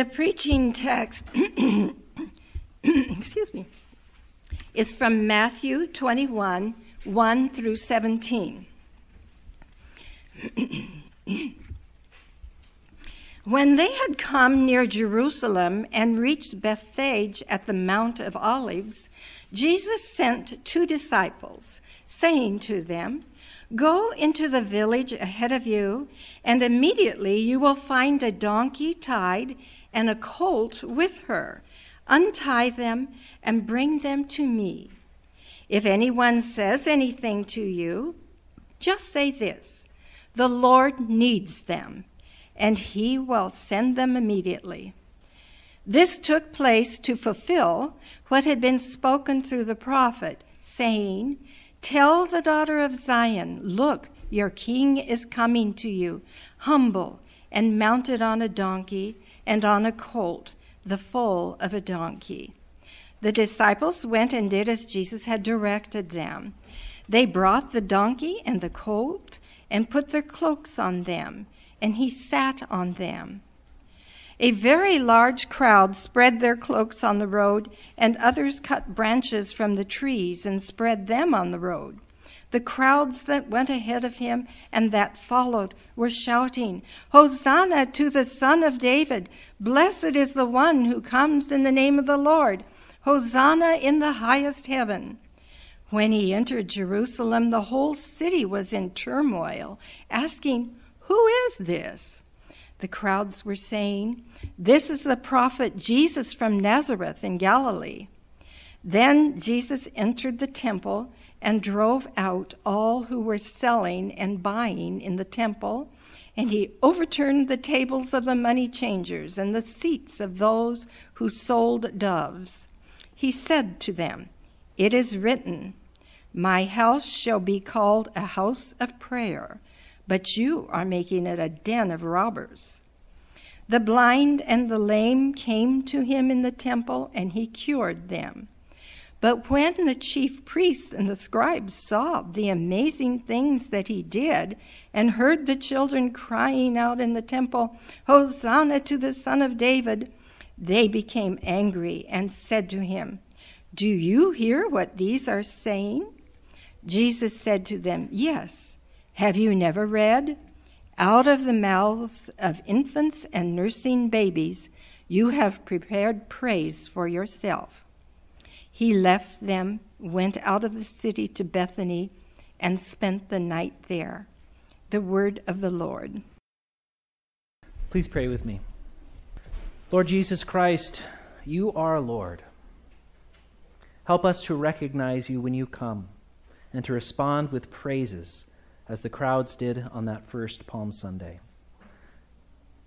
The preaching text, excuse me, is from Matthew 21 1 through 17. when they had come near Jerusalem and reached Bethphage at the Mount of Olives, Jesus sent two disciples, saying to them, Go into the village ahead of you, and immediately you will find a donkey tied and a colt with her. Untie them and bring them to me. If anyone says anything to you, just say this The Lord needs them, and he will send them immediately. This took place to fulfill what had been spoken through the prophet, saying, Tell the daughter of Zion, look, your king is coming to you, humble and mounted on a donkey and on a colt, the foal of a donkey. The disciples went and did as Jesus had directed them. They brought the donkey and the colt and put their cloaks on them, and he sat on them. A very large crowd spread their cloaks on the road, and others cut branches from the trees and spread them on the road. The crowds that went ahead of him and that followed were shouting, Hosanna to the Son of David! Blessed is the one who comes in the name of the Lord! Hosanna in the highest heaven! When he entered Jerusalem, the whole city was in turmoil, asking, Who is this? The crowds were saying, This is the prophet Jesus from Nazareth in Galilee. Then Jesus entered the temple and drove out all who were selling and buying in the temple, and he overturned the tables of the money changers and the seats of those who sold doves. He said to them, It is written, My house shall be called a house of prayer but you are making it a den of robbers. The blind and the lame came to him in the temple, and he cured them. But when the chief priests and the scribes saw the amazing things that he did, and heard the children crying out in the temple, Hosanna to the Son of David, they became angry and said to him, Do you hear what these are saying? Jesus said to them, Yes. Have you never read? Out of the mouths of infants and nursing babies, you have prepared praise for yourself. He left them, went out of the city to Bethany, and spent the night there. The word of the Lord. Please pray with me. Lord Jesus Christ, you are Lord. Help us to recognize you when you come and to respond with praises as the crowds did on that first Palm Sunday.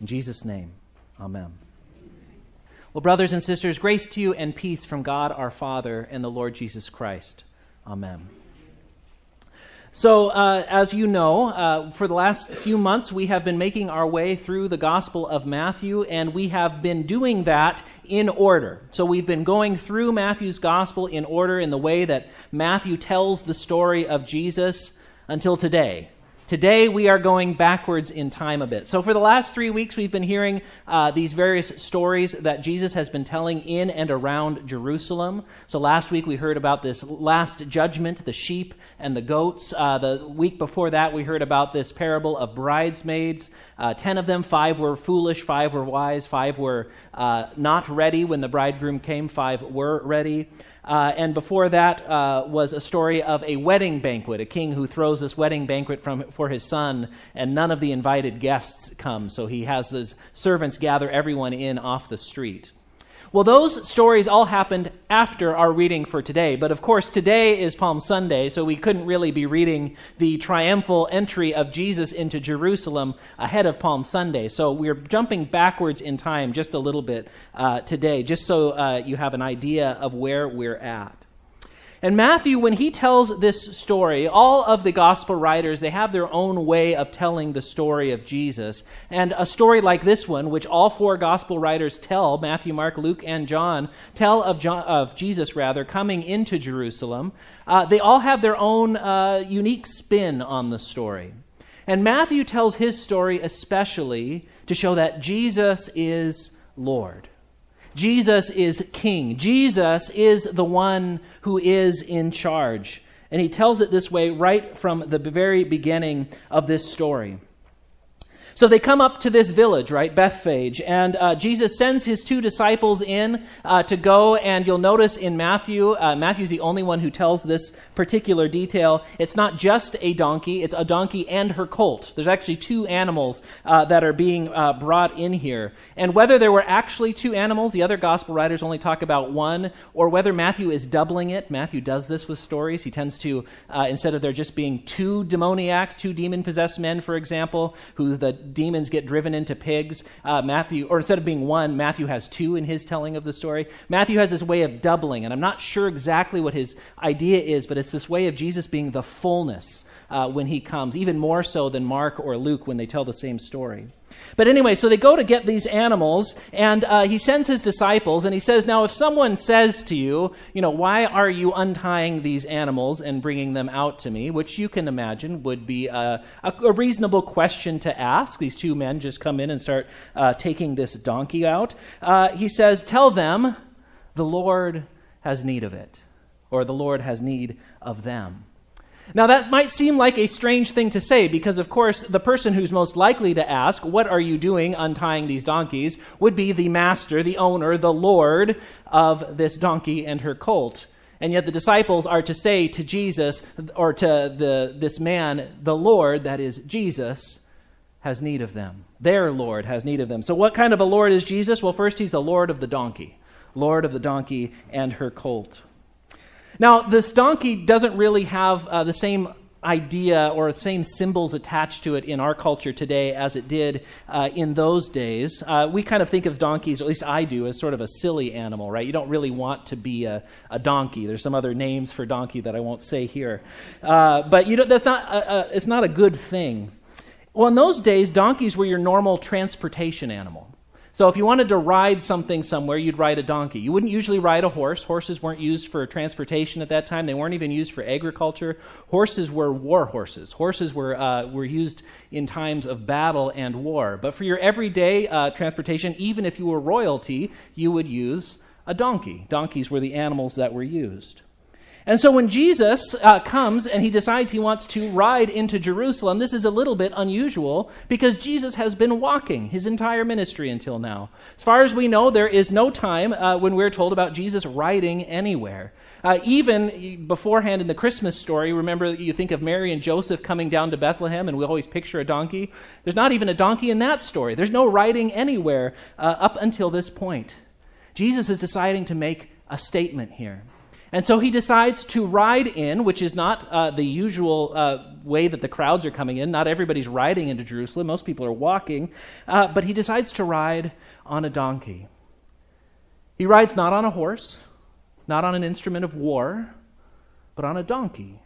In Jesus' name, amen. Well, brothers and sisters, grace to you and peace from God our Father and the Lord Jesus Christ. Amen. So, uh, as you know, uh, for the last few months, we have been making our way through the Gospel of Matthew, and we have been doing that in order. So, we've been going through Matthew's Gospel in order in the way that Matthew tells the story of Jesus until today. Today, we are going backwards in time a bit. So, for the last three weeks, we've been hearing uh, these various stories that Jesus has been telling in and around Jerusalem. So, last week, we heard about this last judgment, the sheep and the goats. Uh, the week before that, we heard about this parable of bridesmaids. Uh, ten of them, five were foolish, five were wise, five were uh, not ready when the bridegroom came, five were ready. Uh, and before that uh, was a story of a wedding banquet, a king who throws this wedding banquet from, for his son, and none of the invited guests come. So he has his servants gather everyone in off the street. Well, those stories all happened after our reading for today, but of course, today is Palm Sunday, so we couldn't really be reading the triumphal entry of Jesus into Jerusalem ahead of Palm Sunday. So we're jumping backwards in time just a little bit uh, today, just so uh, you have an idea of where we're at. And Matthew, when he tells this story, all of the gospel writers, they have their own way of telling the story of Jesus. And a story like this one, which all four gospel writers tell, Matthew, Mark, Luke, and John, tell of, John, of Jesus, rather, coming into Jerusalem, uh, they all have their own uh, unique spin on the story. And Matthew tells his story especially to show that Jesus is Lord. Jesus is king. Jesus is the one who is in charge. And he tells it this way right from the very beginning of this story. So they come up to this village, right, Bethphage, and uh, Jesus sends his two disciples in uh, to go. And you'll notice in Matthew, uh, Matthew's the only one who tells this particular detail. It's not just a donkey; it's a donkey and her colt. There's actually two animals uh, that are being uh, brought in here. And whether there were actually two animals, the other gospel writers only talk about one, or whether Matthew is doubling it. Matthew does this with stories. He tends to, uh, instead of there just being two demoniacs, two demon possessed men, for example, who the demons get driven into pigs. Uh, Matthew, or instead of being one, Matthew has two in his telling of the story. Matthew has this way of doubling, and I'm not sure exactly what his idea is, but it's this way of Jesus being the fullness uh, when he comes, even more so than Mark or Luke when they tell the same story. But anyway, so they go to get these animals, and uh, he sends his disciples, and he says, Now, if someone says to you, you know, why are you untying these animals and bringing them out to me? Which you can imagine would be a, a, a reasonable question to ask. These two men just come in and start uh, taking this donkey out. Uh, he says, Tell them the Lord has need of it, or the Lord has need of them. Now, that might seem like a strange thing to say because, of course, the person who's most likely to ask, What are you doing untying these donkeys? would be the master, the owner, the Lord of this donkey and her colt. And yet the disciples are to say to Jesus, or to the, this man, the Lord, that is Jesus, has need of them. Their Lord has need of them. So, what kind of a Lord is Jesus? Well, first, he's the Lord of the donkey, Lord of the donkey and her colt. Now, this donkey doesn't really have uh, the same idea or the same symbols attached to it in our culture today as it did uh, in those days. Uh, we kind of think of donkeys, or at least I do, as sort of a silly animal, right? You don't really want to be a, a donkey. There's some other names for donkey that I won't say here. Uh, but you know, that's not a, a, it's not a good thing. Well, in those days, donkeys were your normal transportation animal. So if you wanted to ride something somewhere, you'd ride a donkey. You wouldn't usually ride a horse. Horses weren't used for transportation at that time. They weren't even used for agriculture. Horses were war horses. Horses were, uh, were used in times of battle and war. But for your everyday uh, transportation, even if you were royalty, you would use a donkey. Donkeys were the animals that were used. And so when Jesus uh, comes and he decides he wants to ride into Jerusalem, this is a little bit unusual because Jesus has been walking his entire ministry until now. As far as we know, there is no time uh, when we're told about Jesus riding anywhere. Uh, even beforehand in the Christmas story, remember you think of Mary and Joseph coming down to Bethlehem, and we always picture a donkey. There's not even a donkey in that story. There's no riding anywhere uh, up until this point. Jesus is deciding to make a statement here. And so he decides to ride in, which is not uh, the usual uh, way that the crowds are coming in. Not everybody's riding into Jerusalem, most people are walking. Uh, but he decides to ride on a donkey. He rides not on a horse, not on an instrument of war, but on a donkey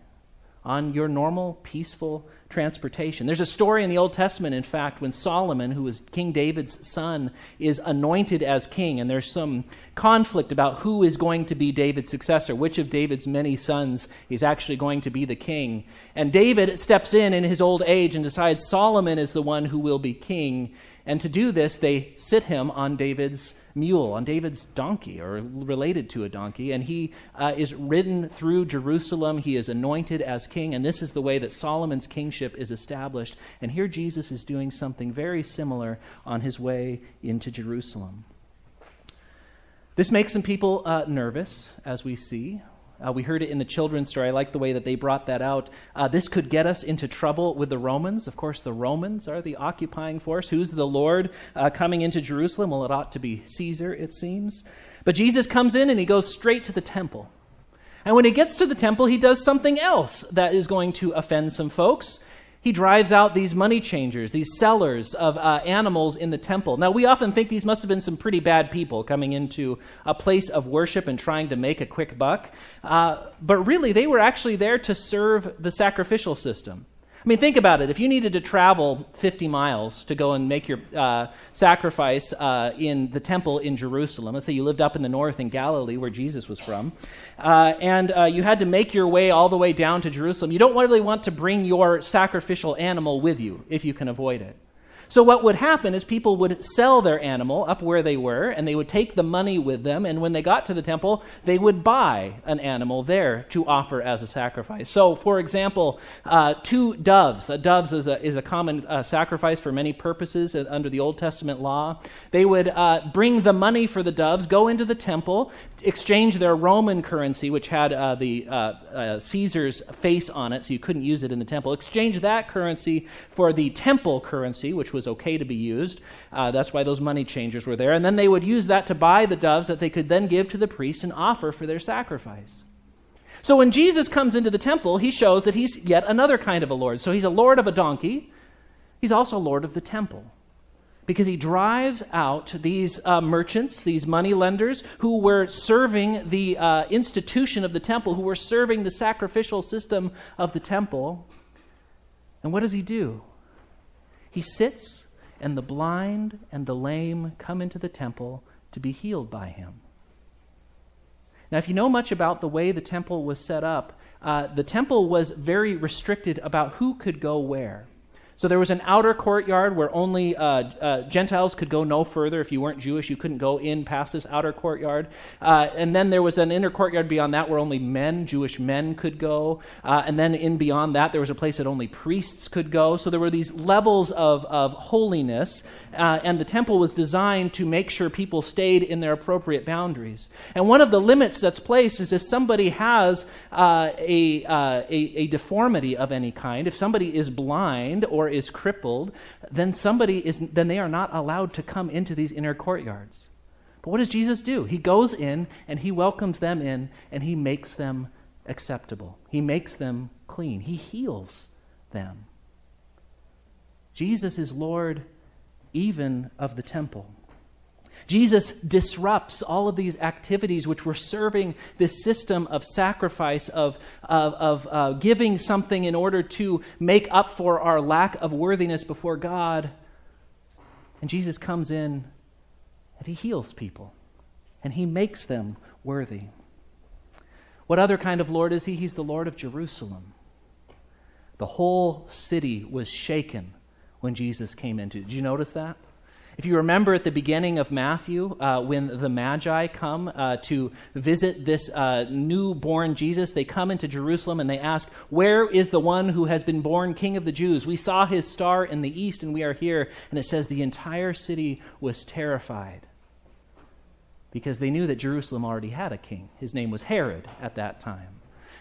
on your normal, peaceful transportation. There's a story in the Old Testament, in fact, when Solomon, who was King David's son, is anointed as king, and there's some conflict about who is going to be David's successor, which of David's many sons is actually going to be the king. And David steps in in his old age and decides Solomon is the one who will be king. And to do this, they sit him on David's mule, on David's donkey, or related to a donkey, and he uh, is ridden through Jerusalem. He is anointed as king, and this is the way that Solomon's kingship is established. And here Jesus is doing something very similar on his way into Jerusalem. This makes some people uh, nervous, as we see. Uh, we heard it in the children's story. I like the way that they brought that out. Uh, this could get us into trouble with the Romans. Of course, the Romans are the occupying force. Who's the Lord uh, coming into Jerusalem? Well, it ought to be Caesar, it seems. But Jesus comes in and he goes straight to the temple. And when he gets to the temple, he does something else that is going to offend some folks he drives out these money changers, these sellers of uh, animals in the temple. Now, we often think these must have been some pretty bad people coming into a place of worship and trying to make a quick buck. Uh, but really, they were actually there to serve the sacrificial system. I mean, think about it. If you needed to travel 50 miles to go and make your uh, sacrifice uh, in the temple in Jerusalem, let's say you lived up in the north in Galilee, where Jesus was from, uh, and uh, you had to make your way all the way down to Jerusalem, you don't really want to bring your sacrificial animal with you if you can avoid it. So, what would happen is people would sell their animal up where they were, and they would take the money with them. And when they got to the temple, they would buy an animal there to offer as a sacrifice. So, for example, uh, two doves. Uh, doves is a, is a common uh, sacrifice for many purposes under the Old Testament law. They would uh, bring the money for the doves, go into the temple, exchange their Roman currency, which had uh, the uh, uh, Caesar's face on it, so you couldn't use it in the temple. Exchange that currency for the temple currency, which was okay to be used. Uh, that's why those money changers were there. And then they would use that to buy the doves that they could then give to the priest and offer for their sacrifice. So when Jesus comes into the temple, he shows that he's yet another kind of a Lord. So he's a Lord of a donkey, he's also Lord of the temple because he drives out these uh, merchants, these money lenders, who were serving the uh, institution of the temple, who were serving the sacrificial system of the temple. And what does he do? He sits, and the blind and the lame come into the temple to be healed by him. Now, if you know much about the way the temple was set up, uh, the temple was very restricted about who could go where. So there was an outer courtyard where only uh, uh, Gentiles could go no further. If you weren't Jewish, you couldn't go in past this outer courtyard. Uh, and then there was an inner courtyard beyond that where only men, Jewish men, could go. Uh, and then in beyond that, there was a place that only priests could go. So there were these levels of, of holiness. Uh, and the temple was designed to make sure people stayed in their appropriate boundaries. And one of the limits that's placed is if somebody has uh, a, a, a deformity of any kind, if somebody is blind or is crippled, then somebody is then they are not allowed to come into these inner courtyards. But what does Jesus do? He goes in and he welcomes them in and he makes them acceptable. He makes them clean. He heals them. Jesus is Lord even of the temple. Jesus disrupts all of these activities which were serving this system of sacrifice, of, of, of uh, giving something in order to make up for our lack of worthiness before God. And Jesus comes in and he heals people and he makes them worthy. What other kind of Lord is he? He's the Lord of Jerusalem. The whole city was shaken when Jesus came into. Did you notice that? If you remember at the beginning of Matthew, uh, when the Magi come uh, to visit this uh, newborn Jesus, they come into Jerusalem and they ask, Where is the one who has been born King of the Jews? We saw his star in the east and we are here. And it says the entire city was terrified because they knew that Jerusalem already had a king. His name was Herod at that time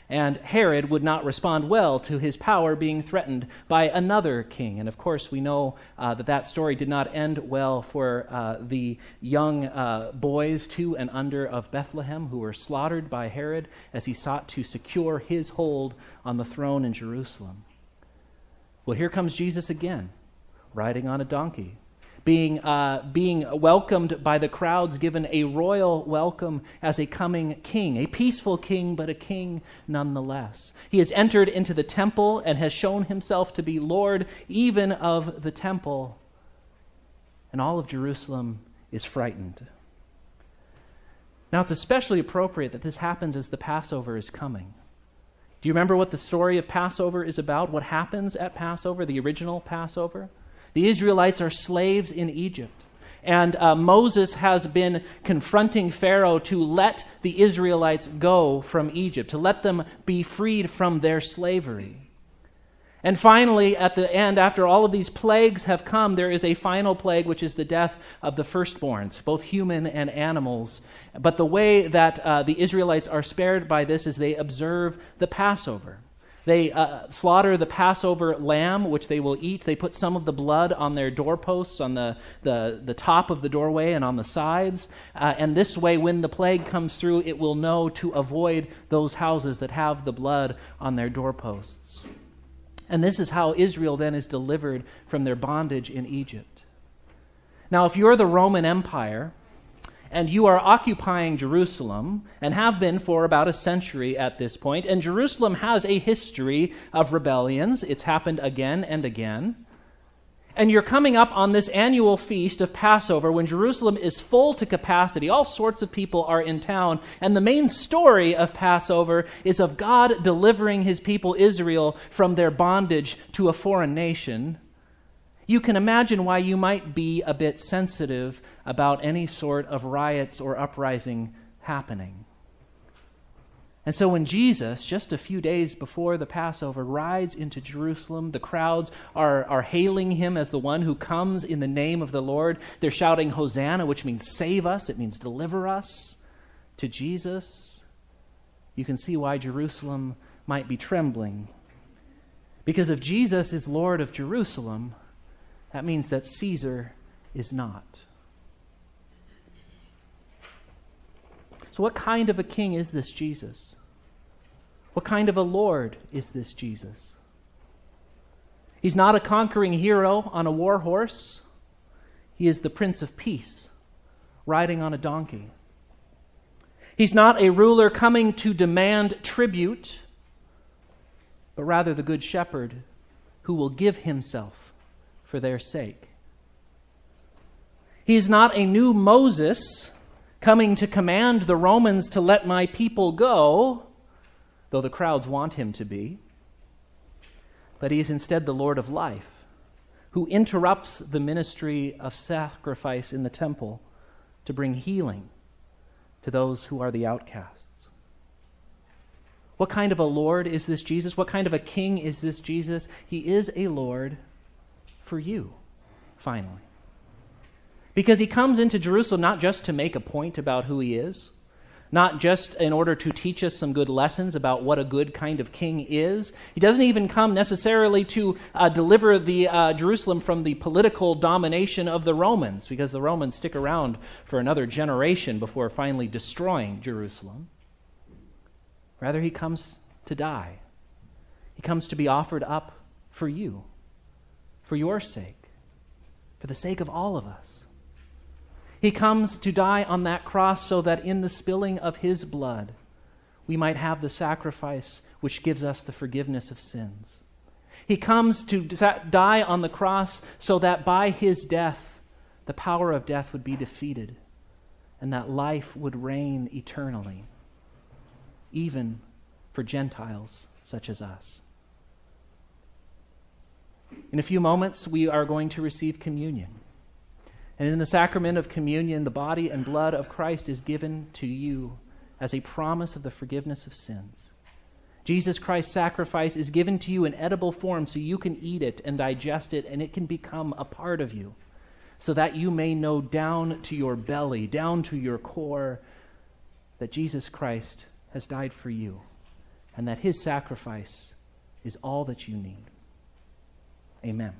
and Herod would not respond well to his power being threatened by another king. And of course, we know uh, that that story did not end well for uh, the young uh, boys two and under of Bethlehem who were slaughtered by Herod as he sought to secure his hold on the throne in Jerusalem. Well, here comes Jesus again, riding on a donkey being, uh, being welcomed by the crowds, given a royal welcome as a coming king, a peaceful king, but a king nonetheless. He has entered into the temple and has shown himself to be Lord even of the temple. And all of Jerusalem is frightened. Now, it's especially appropriate that this happens as the Passover is coming. Do you remember what the story of Passover is about? What happens at Passover, the original Passover? The Israelites are slaves in Egypt. And uh, Moses has been confronting Pharaoh to let the Israelites go from Egypt, to let them be freed from their slavery. And finally, at the end, after all of these plagues have come, there is a final plague, which is the death of the firstborns, both human and animals. But the way that uh, the Israelites are spared by this is they observe the Passover. They uh, slaughter the Passover lamb, which they will eat. They put some of the blood on their doorposts, on the, the, the top of the doorway and on the sides. Uh, and this way, when the plague comes through, it will know to avoid those houses that have the blood on their doorposts. And this is how Israel then is delivered from their bondage in Egypt. Now, if you're the Roman Empire, and you are occupying Jerusalem and have been for about a century at this point. And Jerusalem has a history of rebellions, it's happened again and again. And you're coming up on this annual feast of Passover when Jerusalem is full to capacity. All sorts of people are in town. And the main story of Passover is of God delivering his people Israel from their bondage to a foreign nation you can imagine why you might be a bit sensitive about any sort of riots or uprising happening. And so when Jesus, just a few days before the Passover, rides into Jerusalem, the crowds are, are hailing him as the one who comes in the name of the Lord. They're shouting, Hosanna, which means save us, it means deliver us to Jesus. You can see why Jerusalem might be trembling. Because if Jesus is Lord of Jerusalem, that means that Caesar is not. So, what kind of a king is this Jesus? What kind of a Lord is this Jesus? He's not a conquering hero on a war horse. He is the Prince of Peace, riding on a donkey. He's not a ruler coming to demand tribute, but rather the Good Shepherd who will give himself for their sake. He is not a new Moses coming to command the Romans to let my people go, though the crowds want him to be. But he is instead the Lord of life, who interrupts the ministry of sacrifice in the temple to bring healing to those who are the outcasts. What kind of a Lord is this Jesus? What kind of a king is this Jesus? He is a Lord for you, finally. Because he comes into Jerusalem not just to make a point about who he is, not just in order to teach us some good lessons about what a good kind of king is. He doesn't even come necessarily to uh, deliver the uh, Jerusalem from the political domination of the Romans, because the Romans stick around for another generation before finally destroying Jerusalem. Rather, he comes to die. He comes to be offered up for you, for your sake, for the sake of all of us. He comes to die on that cross so that in the spilling of his blood, we might have the sacrifice which gives us the forgiveness of sins. He comes to die on the cross so that by his death, the power of death would be defeated and that life would reign eternally, even for Gentiles such as us. In a few moments, we are going to receive communion. And in the sacrament of communion, the body and blood of Christ is given to you as a promise of the forgiveness of sins. Jesus Christ's sacrifice is given to you in edible form so you can eat it and digest it, and it can become a part of you, so that you may know down to your belly, down to your core, that Jesus Christ has died for you, and that his sacrifice is all that you need. Amen.